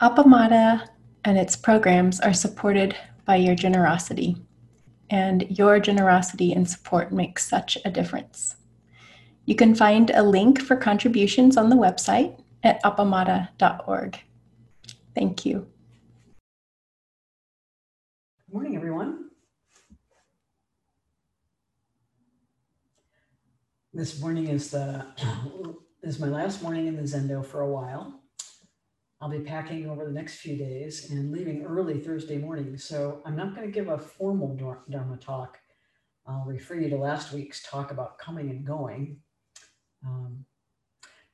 Appamada and its programs are supported by your generosity, and your generosity and support makes such a difference. You can find a link for contributions on the website at appamada.org. Thank you. Good morning, everyone. This morning is the is my last morning in the Zendo for a while. I'll be packing over the next few days and leaving early Thursday morning. So I'm not going to give a formal Dharma talk. I'll refer you to last week's talk about coming and going. Um,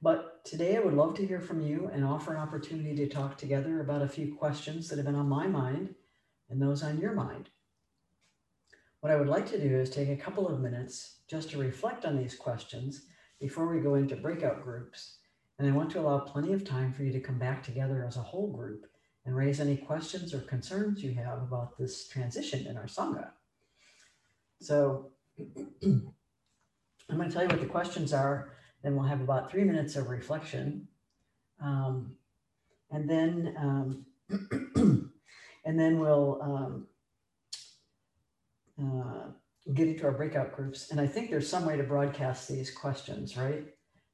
but today I would love to hear from you and offer an opportunity to talk together about a few questions that have been on my mind and those on your mind. What I would like to do is take a couple of minutes just to reflect on these questions before we go into breakout groups and I want to allow plenty of time for you to come back together as a whole group and raise any questions or concerns you have about this transition in our Sangha. So I'm going to tell you what the questions are, then we'll have about three minutes of reflection. Um, and then um, and then we'll um, uh, get into our breakout groups. And I think there's some way to broadcast these questions, right?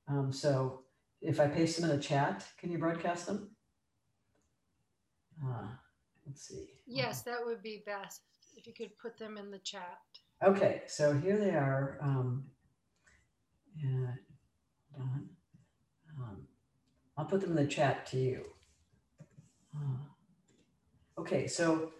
Um, so if I paste them in the chat, can you broadcast them? Uh, let's see. Yes, that would be best if you could put them in the chat. Okay, so here they are. Um, and, um, I'll put them in the chat to you. Uh, okay, so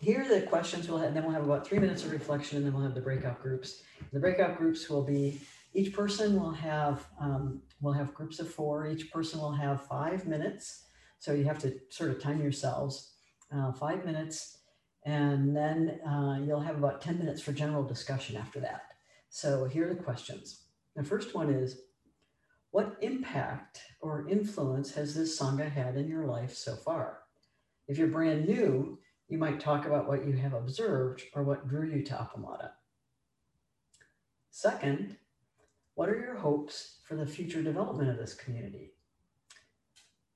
here are the questions we'll have, and then we'll have about three minutes of reflection, and then we'll have the breakout groups. The breakout groups will be each person will have um, we'll have groups of four. Each person will have five minutes. So you have to sort of time yourselves. Uh, five minutes, and then uh, you'll have about 10 minutes for general discussion after that. So here are the questions. The first one is, what impact or influence has this Sangha had in your life so far? If you're brand new, you might talk about what you have observed or what drew you to Appamada. Second, what are your hopes for the future development of this community?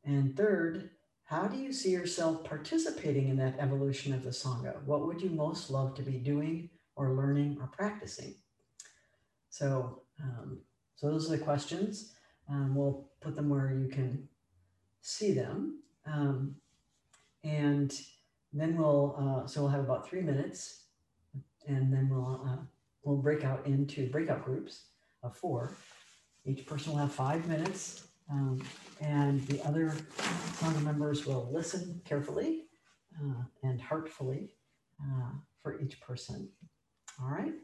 And third, how do you see yourself participating in that evolution of the Sangha? What would you most love to be doing or learning or practicing? So, um, so those are the questions. Um, we'll put them where you can see them. Um, and then we'll, uh, so we'll have about three minutes and then we'll, uh, we'll break out into breakout groups of four. Each person will have five minutes, um, and the other Sangha members will listen carefully uh, and heartfully uh, for each person. All right.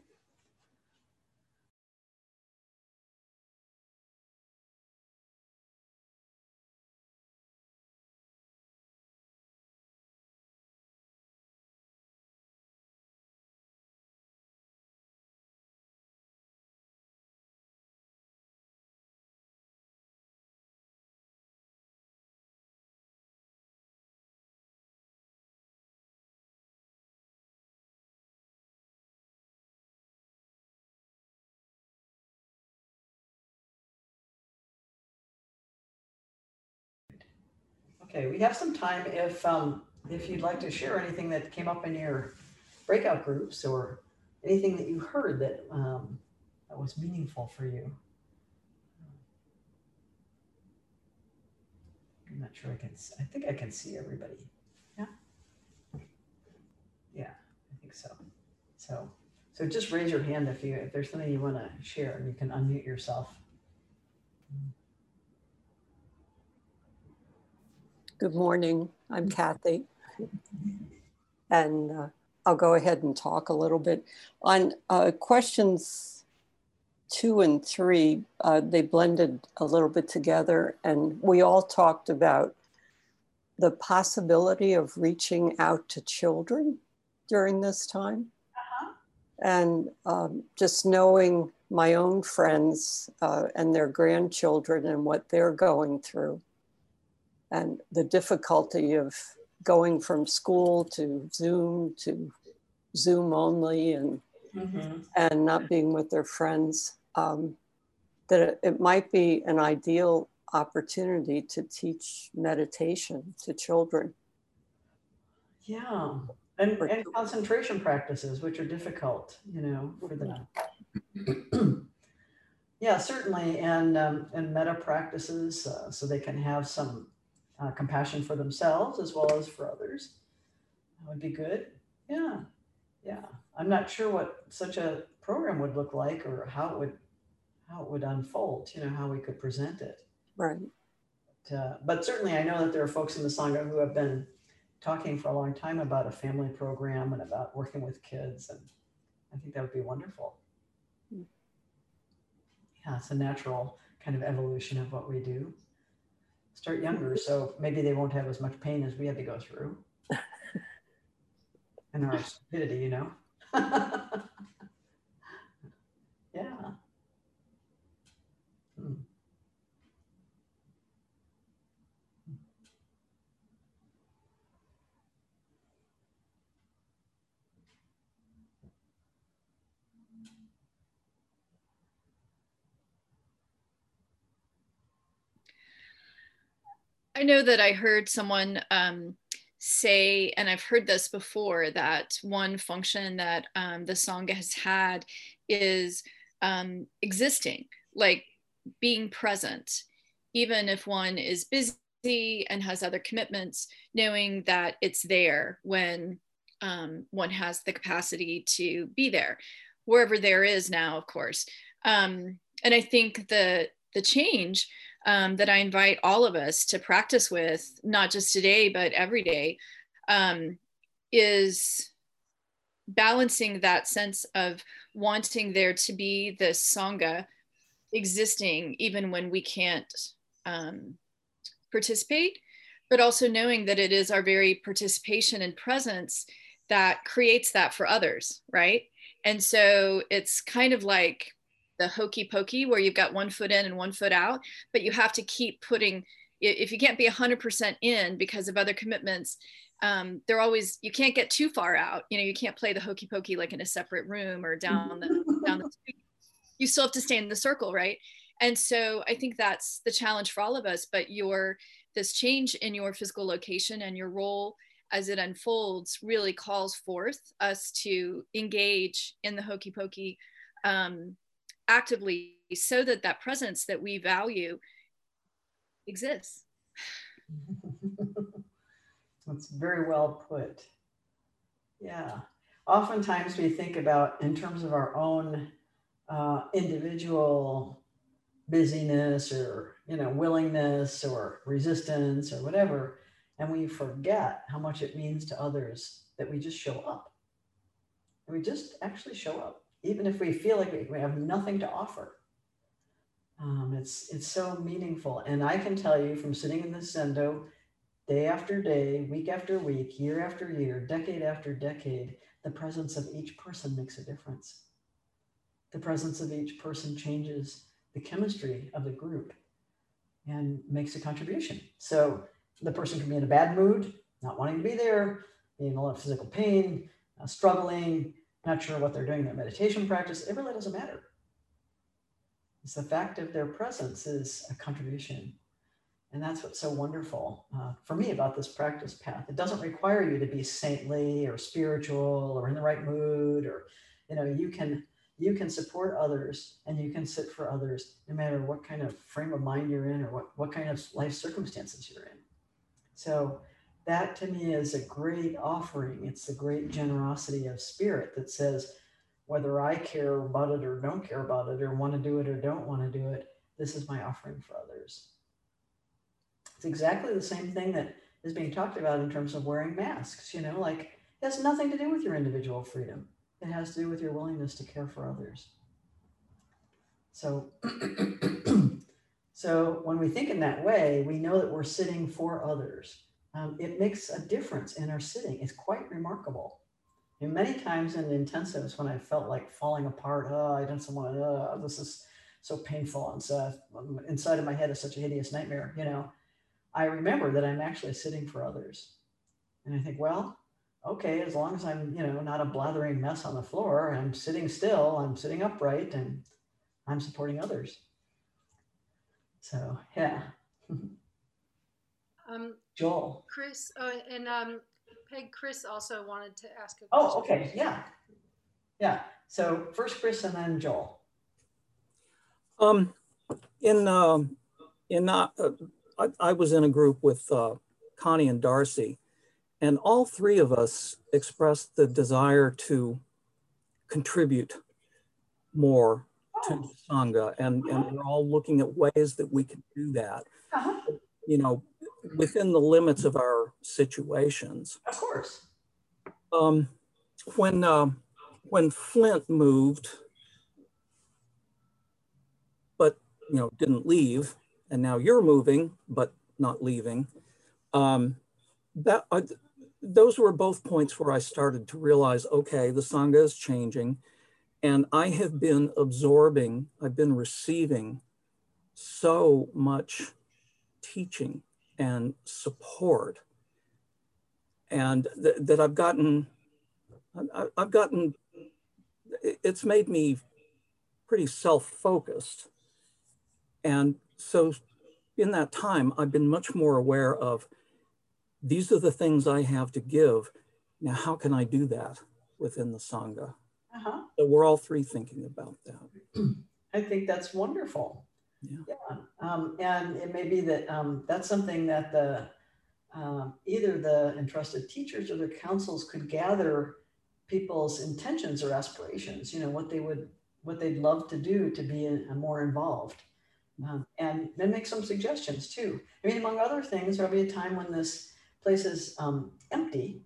Okay, we have some time if um, if you'd like to share anything that came up in your breakout groups or anything that you heard that um, that was meaningful for you. I'm not sure I can. I think I can see everybody. Yeah. Yeah, I think so. So, so just raise your hand if you if there's something you want to share, and you can unmute yourself. Good morning. I'm Kathy. And uh, I'll go ahead and talk a little bit. On uh, questions two and three, uh, they blended a little bit together, and we all talked about the possibility of reaching out to children during this time. Uh-huh. And um, just knowing my own friends uh, and their grandchildren and what they're going through and the difficulty of going from school to Zoom to Zoom only and mm-hmm. and not being with their friends. Um, that it, it, might be an ideal opportunity to teach meditation to children. Yeah. And, and concentration practices, which are difficult, you know, for them. yeah, certainly. And, um, and metta practices uh, so they can have some uh, compassion for themselves as well as for others. That would be good. Yeah. Yeah. I'm not sure what such a program would look like or how it would how it would unfold, you know, how we could present it. Right. But, uh, but certainly I know that there are folks in the Sangha who have been talking for a long time about a family program and about working with kids. And I think that would be wonderful. Hmm. Yeah, it's a natural kind of evolution of what we do. Start younger, so maybe they won't have as much pain as we had to go through. and our stupidity, you know. yeah. Hmm. I know that I heard someone um, say, and I've heard this before, that one function that um, the Sangha has had is um, existing, like being present, even if one is busy and has other commitments, knowing that it's there when um, one has the capacity to be there, wherever there is now, of course. Um, and I think the the change um, that I invite all of us to practice with, not just today, but every day, um, is balancing that sense of wanting there to be the Sangha existing even when we can't um, participate, but also knowing that it is our very participation and presence that creates that for others, right? And so it's kind of like the hokey pokey where you've got one foot in and one foot out, but you have to keep putting, if you can't be 100% in because of other commitments, um, they're always, you can't get too far out. You know, you can't play the hokey pokey like in a separate room or down the, down the street. You still have to stay in the circle, right? And so I think that's the challenge for all of us, but your, this change in your physical location and your role as it unfolds really calls forth us to engage in the hokey pokey um, actively so that that presence that we value exists. That's very well put. Yeah. Oftentimes we think about in terms of our own uh, individual busyness or you know willingness or resistance or whatever and we forget how much it means to others that we just show up and we just actually show up even if we feel like we have nothing to offer. Um, it's it's so meaningful, and I can tell you from sitting in the zendo, day after day, week after week, year after year, decade after decade, the presence of each person makes a difference. The presence of each person changes the chemistry of the group and makes a contribution. So the person can be in a bad mood, not wanting to be there, being in a lot of physical pain, uh, struggling, not sure what they're doing in their meditation practice, it really doesn't matter. It's the fact of their presence is a contribution. And that's what's so wonderful uh, for me about this practice path. It doesn't require you to be saintly or spiritual or in the right mood, or you know, you can you can support others and you can sit for others no matter what kind of frame of mind you're in or what, what kind of life circumstances you're in. So that to me is a great offering. It's the great generosity of spirit that says, whether I care about it or don't care about it, or want to do it or don't want to do it, this is my offering for others. It's exactly the same thing that is being talked about in terms of wearing masks. You know, like it has nothing to do with your individual freedom, it has to do with your willingness to care for others. So, so when we think in that way, we know that we're sitting for others um, it makes a difference in our sitting. It's quite remarkable. And many times in intensives when I felt like falling apart, oh, I don't want to, oh, this is so painful. And so inside of my head is such a hideous nightmare, you know, I remember that I'm actually sitting for others. And I think, well, okay, as long as I'm, you know, not a blathering mess on the floor, I'm sitting still, I'm sitting upright, and I'm supporting others. So, yeah, Um, Joel. Chris, uh, and um, Peg, Chris also wanted to ask a Oh, okay, yeah. Yeah, so first Chris and then Joel. Um, in, um, in, uh, I, I was in a group with, uh, Connie and Darcy, and all three of us expressed the desire to contribute more to Oh, Sangha, and, and we're all looking at ways that we can do that, uh-huh, you know, within the limits of our situations. of course. Um, when, uh, when Flint moved, but, you know, didn't leave, and now you're moving, but not leaving, um, that, uh, those were both points where I started to realize, okay, the Sangha is changing. And I have been absorbing, I've been receiving so much teaching and support and th- that I've gotten, I- I've gotten, it's made me pretty self-focused. And so in that time, I've been much more aware of these are the things I have to give. Now, how can I do that within the Sangha? Uh-huh. So we're all three thinking about that. I think that's wonderful. Yeah. Um, and it may be that um, that's something that the um, either the entrusted teachers or the councils could gather people's intentions or aspirations. You know what they would what they'd love to do to be in, more involved, um, and then make some suggestions too. I mean, among other things, there'll be a time when this place is um, empty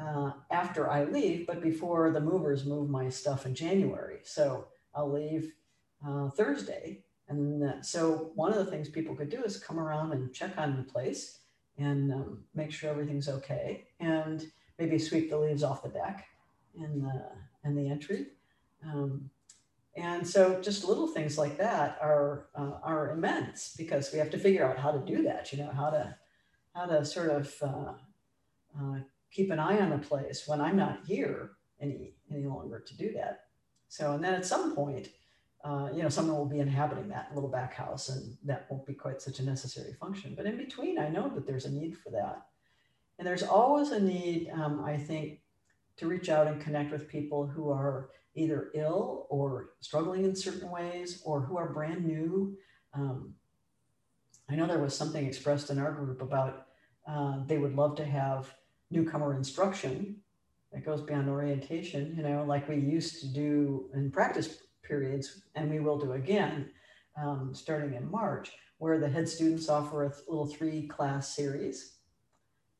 uh, after I leave, but before the movers move my stuff in January. So I'll leave uh, Thursday. And uh, so one of the things people could do is come around and check on the place and um, make sure everything's okay and maybe sweep the leaves off the deck in the, in the entry. Um, and so just little things like that are, uh, are immense because we have to figure out how to do that, you know, how to, how to sort of uh, uh, keep an eye on the place when I'm not here any any longer to do that. So and then at some point, uh, you know, someone will be inhabiting that little back house, and that won't be quite such a necessary function. But in between, I know that there's a need for that, and there's always a need, um, I think, to reach out and connect with people who are either ill or struggling in certain ways, or who are brand new. Um, I know there was something expressed in our group about uh, they would love to have newcomer instruction that goes beyond orientation, you know, like we used to do in practice periods, and we will do again um, starting in March, where the head students offer a little three class series.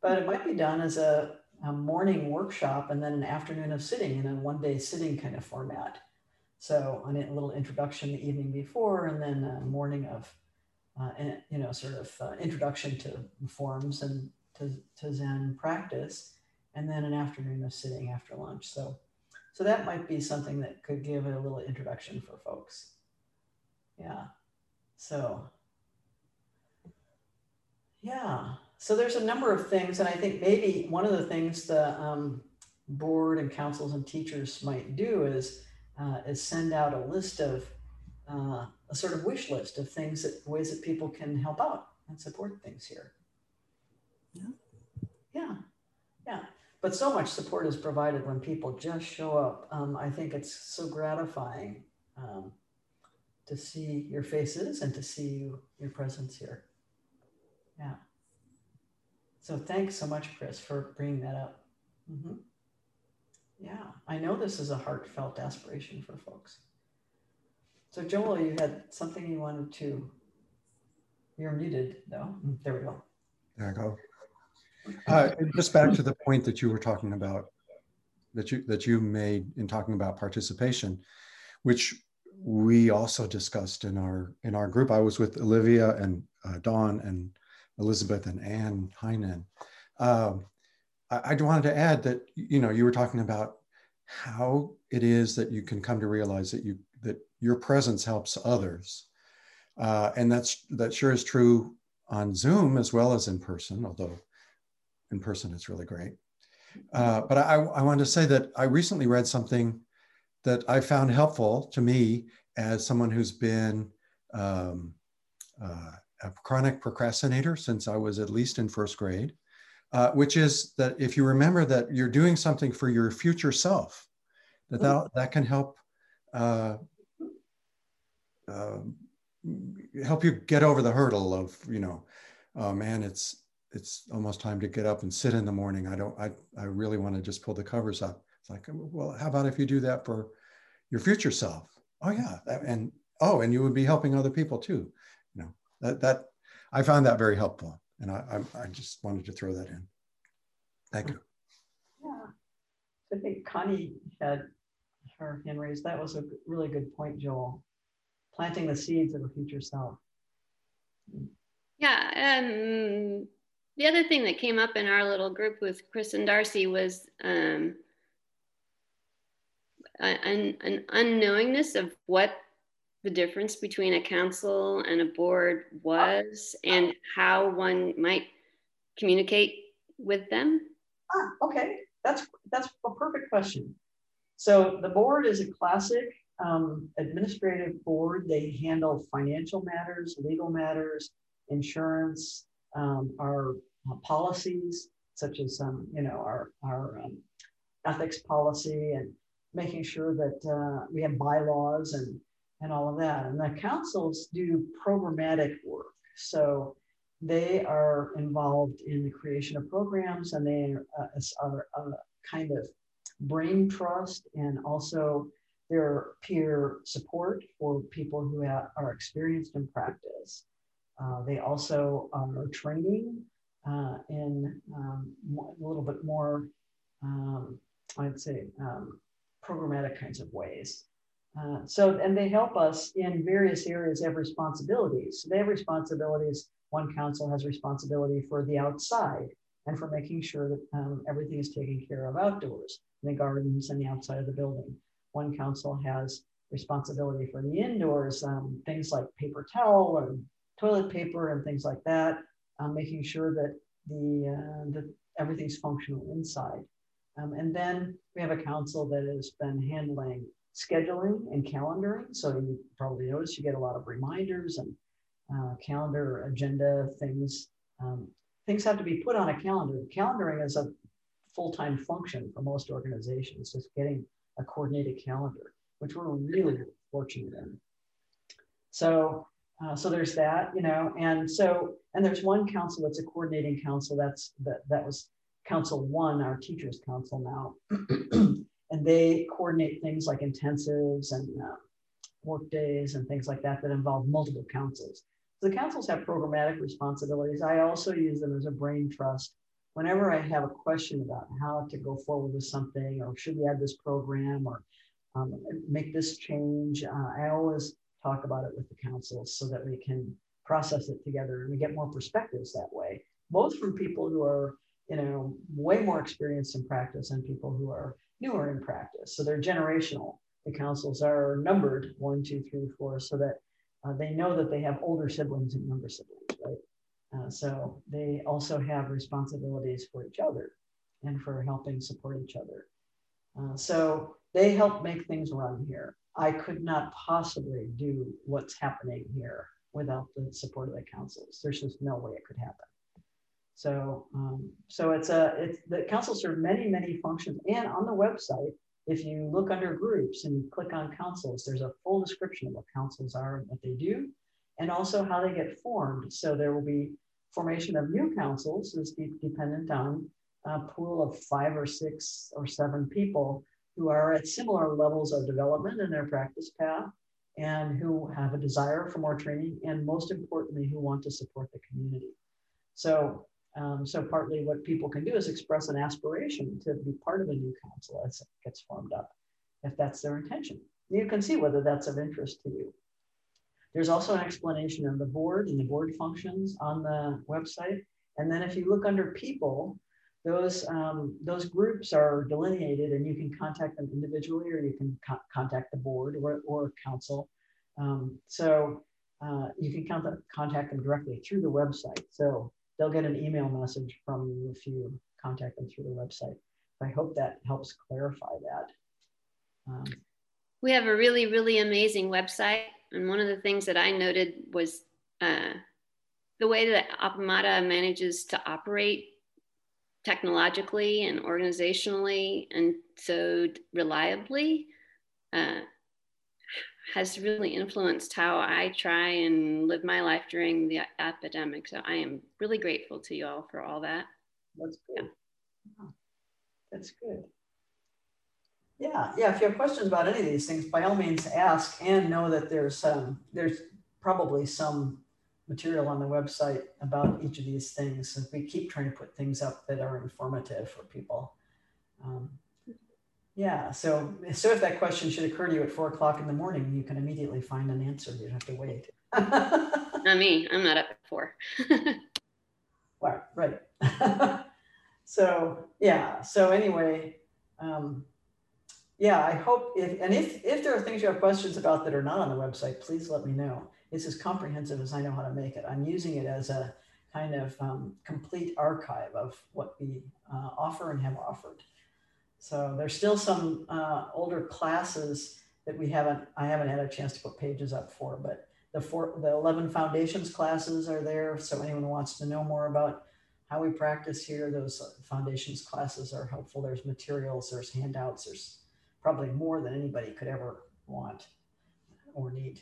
But it might be done as a, a morning workshop and then an afternoon of sitting in a one day sitting kind of format. So, a little introduction the evening before, and then a morning of, uh, you know, sort of uh, introduction to forms and to, to Zen practice, and then an afternoon of sitting after lunch. So, so that might be something that could give a little introduction for folks. Yeah. So, yeah. So there's a number of things, and I think maybe one of the things the um, board and councils and teachers might do is uh, is send out a list of uh, a sort of wish list of things that ways that people can help out and support things here. Yeah. Yeah. But so much support is provided when people just show up. Um, I think it's so gratifying um, to see your faces and to see you, your presence here. Yeah. So thanks so much, Chris, for bringing that up. Mm-hmm. Yeah, I know this is a heartfelt aspiration for folks. So Joel, you had something you wanted to, you're muted though. There we go. There I go. Uh, just back to the point that you were talking about, that you that you made in talking about participation, which we also discussed in our in our group. I was with Olivia and uh, Dawn and Elizabeth and Anne Heinen. Um, I, I wanted to add that you know you were talking about how it is that you can come to realize that you that your presence helps others, uh, and that's that sure is true on Zoom as well as in person, although in person it's really great. Uh, but I, I wanted to say that I recently read something that I found helpful to me as someone who's been um, uh, a chronic procrastinator since I was at least in first grade, uh, which is that if you remember that you're doing something for your future self, that that, that can help uh, uh, help you get over the hurdle of you know, oh man, it's it's almost time to get up and sit in the morning. I don't, I, I really want to just pull the covers up. It's like, well, how about if you do that for your future self? Oh yeah, and oh, and you would be helping other people too. You know that that I found that very helpful, and I I, I just wanted to throw that in. Thank you. Yeah, I think Connie had her hand raised. That was a really good point, Joel. Planting the seeds of a future self. Yeah. Um, the other thing that came up in our little group with Chris and Darcy was um, an, an unknowingness of what the difference between a council and a board was and how one might communicate with them? Ah, okay, that's that's a perfect question. So the board is a classic um, administrative board. They handle financial matters, legal matters, insurance, um, our uh, policies, such as um, you know our our um, ethics policy and making sure that uh, we have bylaws and and all of that. And the councils do programmatic work. So they are involved in the creation of programs and they uh, are a kind of brain trust and also their peer support for people who have, are experienced in practice. Uh, they also are training uh, in um, a little bit more, um, I'd say, um, programmatic kinds of ways. Uh, so, and they help us in various areas of responsibilities. So they have responsibilities. One council has responsibility for the outside and for making sure that um, everything is taken care of outdoors, in the gardens and the outside of the building. One council has responsibility for the indoors, um, things like paper towel and toilet paper and things like that, um, making sure that the uh, that everything's functional inside. Um, and then we have a council that has been handling scheduling and calendaring. So you probably notice you get a lot of reminders and uh, calendar agenda things. Um, things have to be put on a calendar. Calendaring is a full-time function for most organizations, just getting a coordinated calendar, which we're really fortunate in. So, uh, so there's that, you know, and so, and there's one council that's a coordinating council. That's that that was Council One, our teachers' council now. and they coordinate things like intensives and uh, work days and things like that that involve multiple councils. So the councils have programmatic responsibilities. I also use them as a brain trust. Whenever I have a question about how to go forward with something, or should we add this program, or um, make this change, uh, I always talk about it with the councils so that we can process it together and we get more perspectives that way, both from people who are, you know, way more experienced in practice and people who are newer in practice. So they're generational. The councils are numbered one, two, three, four, so that uh, they know that they have older siblings and younger siblings, right? Uh, so they also have responsibilities for each other and for helping support each other. Uh, so they help make things run here. I could not possibly do what's happening here without the support of the councils. There's just no way it could happen. So, um, so it's a, it's the council serve many, many functions. And on the website, if you look under groups and click on councils, there's a full description of what councils are and what they do, and also how they get formed. So there will be formation of new councils is dependent on a pool of five or six or seven people who are at similar levels of development in their practice path and who have a desire for more training and most importantly, who want to support the community. So um, so partly what people can do is express an aspiration to be part of a new council as it gets formed up, if that's their intention. You can see whether that's of interest to you. There's also an explanation of the board and the board functions on the website. And then if you look under people, those, um, those groups are delineated and you can contact them individually or you can co contact the board or, or council. Um, so uh, you can contact, contact them directly through the website. So they'll get an email message from you if you contact them through the website. I hope that helps clarify that. Um, we have a really, really amazing website. And one of the things that I noted was uh, the way that Appamada manages to operate technologically and organizationally and so reliably uh, has really influenced how I try and live my life during the epidemic. So I am really grateful to you all for all that. That's good. That's good. Yeah, yeah. If you have questions about any of these things, by all means ask and know that there's um, there's probably some material on the website about each of these things. And we keep trying to put things up that are informative for people. Um, yeah, so so if that question should occur to you at four o'clock in the morning, you can immediately find an answer. You don't have to wait. not me. I'm not up at four. right, right. so yeah. So anyway, um, yeah. I hope if and if if there are things you have questions about that are not on the website, please let me know. It's as comprehensive as I know how to make it. I'm using it as a kind of um, complete archive of what we uh, offer and have offered. So there's still some uh, older classes that we haven't, I haven't had a chance to put pages up for, but the four, the 11 foundations classes are there. So anyone who wants to know more about how we practice here, those foundations classes are helpful. There's materials, there's handouts, there's probably more than anybody could ever want or need.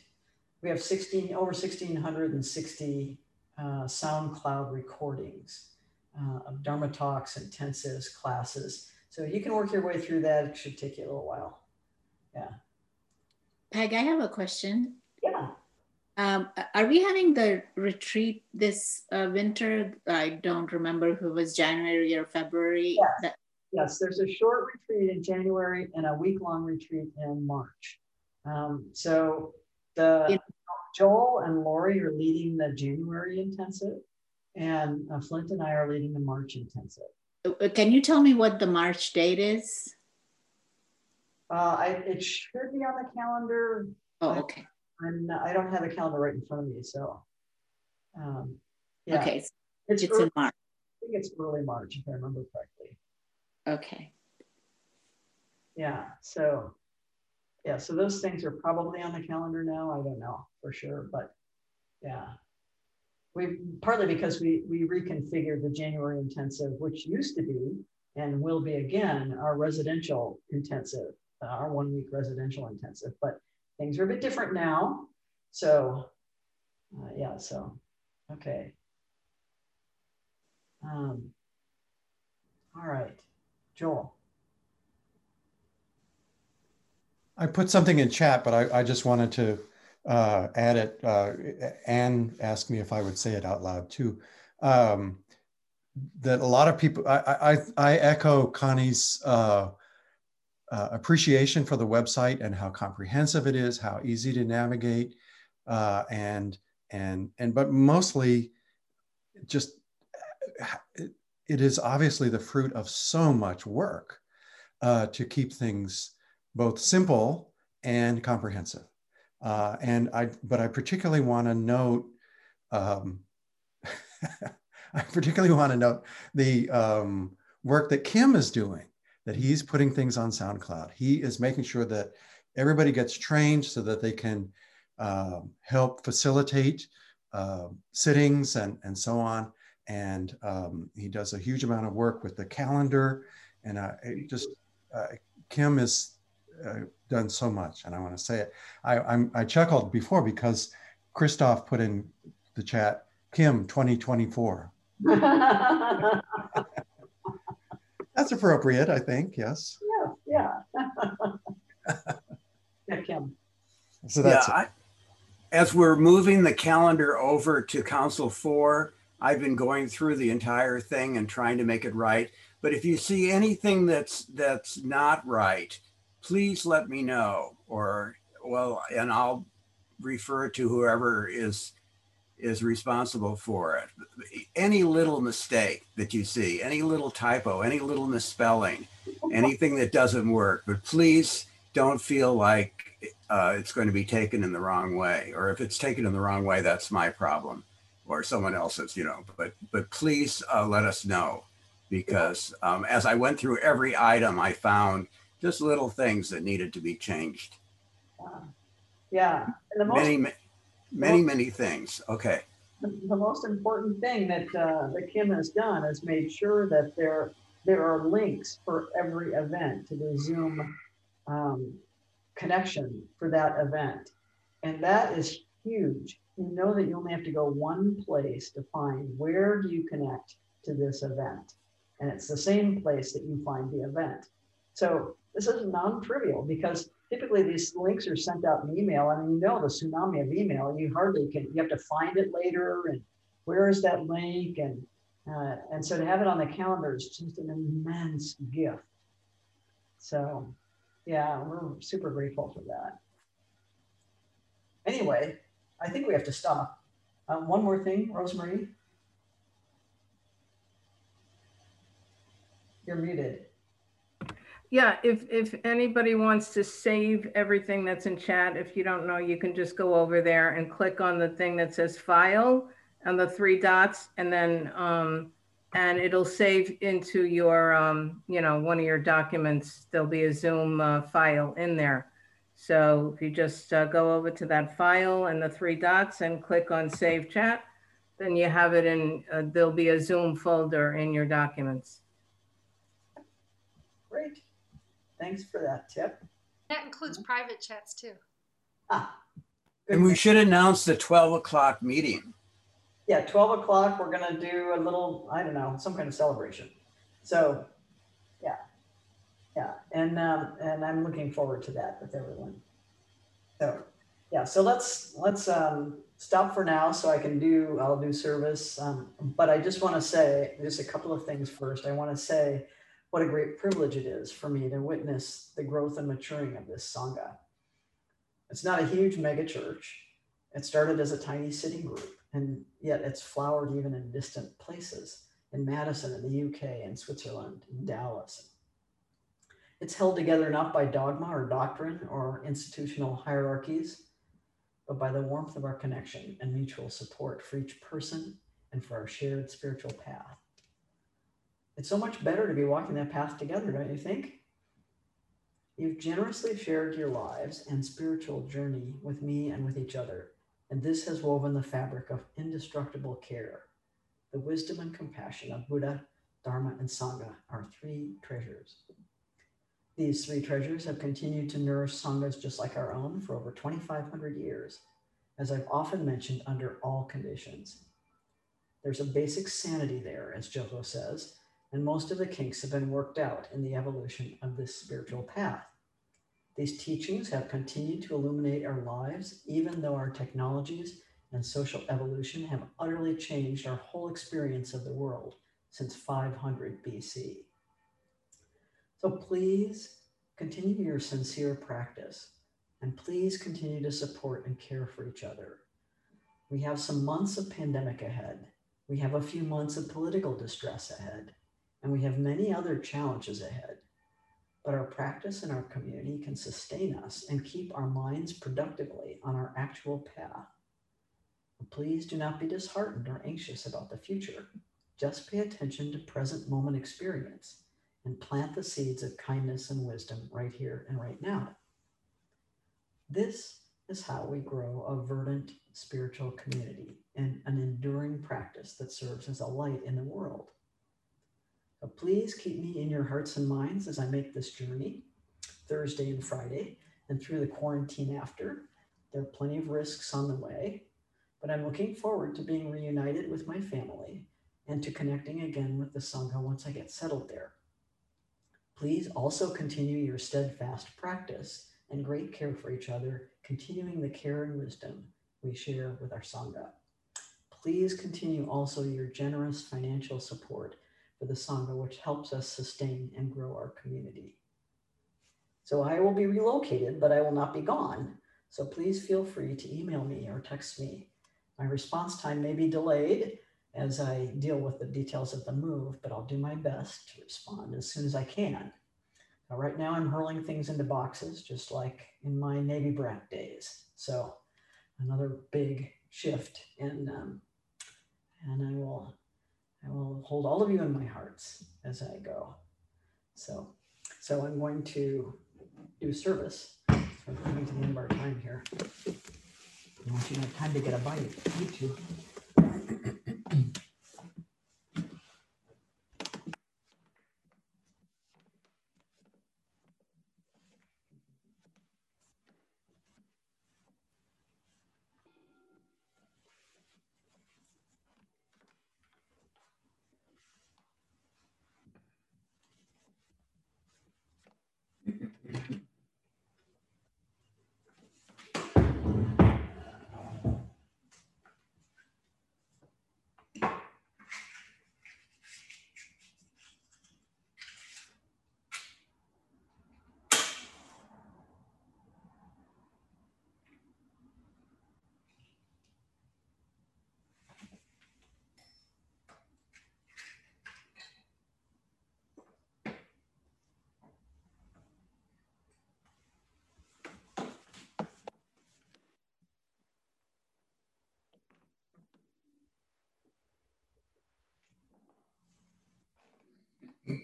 We have 16, over 1,660 uh, SoundCloud recordings uh, of Dharma talks, intensives, classes so you can work your way through that. It should take you a little while. Yeah. Peg, I have a question. Yeah. Um, are we having the retreat this uh, winter? I don't remember if it was January or February. Yes. That- yes, there's a short retreat in January and a week long retreat in March. Um, so the Joel and Lori are leading the January intensive, and uh, Flint and I are leading the March intensive. Uh, can you tell me what the March date is? Uh, I, it should be on the calendar. Oh, okay. I'm I don't have a calendar right in front of me, so. Um, yeah. Okay, it's, it's early, in March. I think it's early March, if I remember correctly. Okay. Yeah. So, yeah. So those things are probably on the calendar now. I don't know for sure, but yeah we partly because we we reconfigured the January intensive, which used to be and will be again our residential intensive, uh, our one week residential intensive. But things are a bit different now. So uh, yeah, so okay. Um, all right, Joel. I put something in chat, but I, I just wanted to uh, add it. Uh, Anne asked me if I would say it out loud too. Um, that a lot of people, I, I, I echo Connie's uh, uh, appreciation for the website and how comprehensive it is, how easy to navigate, uh, and and and but mostly, just it is obviously the fruit of so much work uh, to keep things both simple and comprehensive. Uh, and I, but I particularly want to note, um, I particularly want to note the um, work that Kim is doing, that he's putting things on SoundCloud. He is making sure that everybody gets trained so that they can uh, help facilitate uh, sittings and, and so on. And um, he does a huge amount of work with the calendar. And I just, uh, Kim is uh, done so much, and I want to say it. I, I'm, I chuckled before because Christoph put in the chat, Kim 2024. That's appropriate, I think. Yes. Yeah. Yeah. yeah, Kim. So that's yeah, I, as we're moving the calendar over to Council 4, I've been going through the entire thing and trying to make it right. But if you see anything that's that's not right, please let me know or well and i'll refer to whoever is is responsible for it. Any little mistake that you see any little typo any little misspelling anything that doesn't work but please don't feel like uh, it's going to be taken in the wrong way or if it's taken in the wrong way that's my problem or someone else's you know but but please uh, let us know because um, as i went through every item i found just little things that needed to be changed. Yeah. And the most, Many, ma- many, many things. Okay. the, the most important thing that, uh, that Kim has done is made sure that there, there are links for every event to the Zoom um, connection for that event. And that is huge. You know that you only have to go one place to find where do you connect to this event. And it's the same place that you find the event. So this is non-trivial because typically these links are sent out in email. Mean, you know the tsunami of email. You hardly can. You have to find it later, and where is that link? And uh, and so to have it on the calendar is just an immense gift. So, yeah, we're super grateful for that. Anyway, I think we have to stop. Um, one more thing, Rosemary. You're muted. Yeah, if, if anybody wants to save everything that's in chat, if you don't know, you can just go over there and click on the thing that says file and the three dots and then, um, and it'll save into your, um, you know, one of your documents. There'll be a Zoom uh, file in there. So if you just uh, go over to that file and the three dots and click on save chat, then you have it in, uh, there'll be a Zoom folder in your documents. Great. Thanks for that tip. That includes private chats too. Ah, And we should announce the 12 o'clock meeting. yeah, 12 o'clock, we're gonna do a little, I don't know, some kind of celebration. So, yeah, yeah, and, um, and I'm looking forward to that with everyone. So, yeah, so let's, let's, um, stop for now so I can do, I'll do service. Um, but I just wanna say, just a couple of things first. I wanna say what a great privilege it is for me to witness the growth and maturing of this Sangha. It's not a huge mega church. It started as a tiny sitting group, and yet it's flowered even in distant places in Madison, in the UK, in Switzerland, in Dallas. It's held together not by dogma or doctrine or institutional hierarchies, but by the warmth of our connection and mutual support for each person and for our shared spiritual path. It's so much better to be walking that path together, don't you think? You've generously shared your lives and spiritual journey with me and with each other, and this has woven the fabric of indestructible care. The wisdom and compassion of Buddha, Dharma, and Sangha are three treasures. These three treasures have continued to nourish Sanghas just like our own for over 2,500 years, as I've often mentioned, under all conditions. There's a basic sanity there, as Joko says, and most of the kinks have been worked out in the evolution of this spiritual path. These teachings have continued to illuminate our lives, even though our technologies and social evolution have utterly changed our whole experience of the world since 500 BC. So please continue your sincere practice and please continue to support and care for each other. We have some months of pandemic ahead. We have a few months of political distress ahead, and we have many other challenges ahead. But our practice and our community can sustain us and keep our minds productively on our actual path. Please do not be disheartened or anxious about the future. Just pay attention to present moment experience and plant the seeds of kindness and wisdom right here and right now. This is how we grow a verdant spiritual community and an enduring practice that serves as a light in the world. So please keep me in your hearts and minds as I make this journey Thursday and Friday and through the quarantine after. There are plenty of risks on the way, but I'm looking forward to being reunited with my family and to connecting again with the Sangha once I get settled there. Please also continue your steadfast practice and great care for each other, continuing the care and wisdom we share with our Sangha. Please continue also your generous financial support for the Sangha, which helps us sustain and grow our community. So I will be relocated, but I will not be gone. So please feel free to email me or text me. My response time may be delayed as I deal with the details of the move, but I'll do my best to respond as soon as I can. Now, right now, I'm hurling things into boxes, just like in my Navy brat days. So, another big shift, and um, and I will I will hold all of you in my hearts as I go. So, so I'm going to do service. So we're coming to the end of our time here. I want you to have time to get a bite. You too.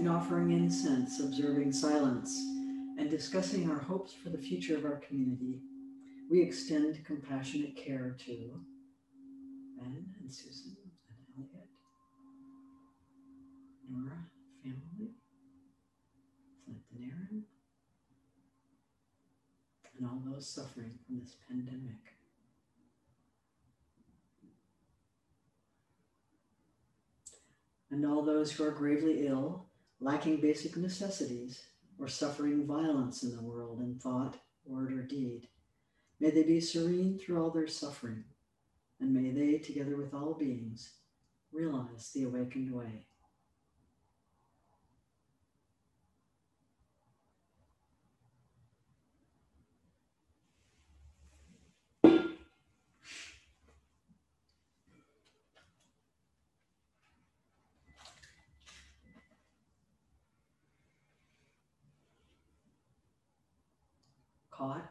In offering incense, observing silence, and discussing our hopes for the future of our community, we extend compassionate care to Ben and Susan and Elliot, Nora family, Flint and Aaron, and all those suffering from this pandemic. And all those who are gravely ill, lacking basic necessities, or suffering violence in the world in thought, word, or deed. May they be serene through all their suffering, and may they, together with all beings, realize the awakened way. Caught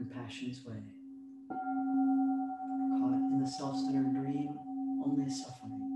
compassion's way. Caught in the self centered dream, only suffering,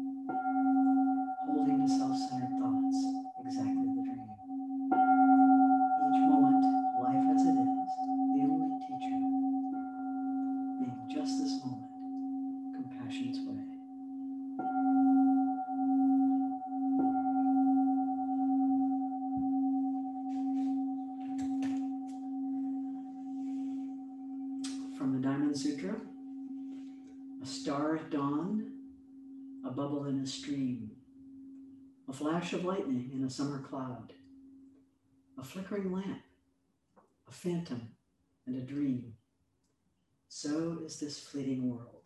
in a summer cloud, a flickering lamp, a phantom, and a dream. So is this fleeting world.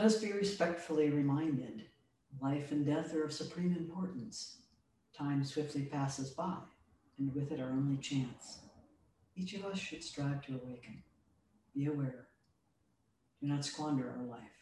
Let us be respectfully reminded life and death are of supreme importance. Time swiftly passes by, and with it our only chance. Each of us should strive to awaken. Be aware. Do not squander our life.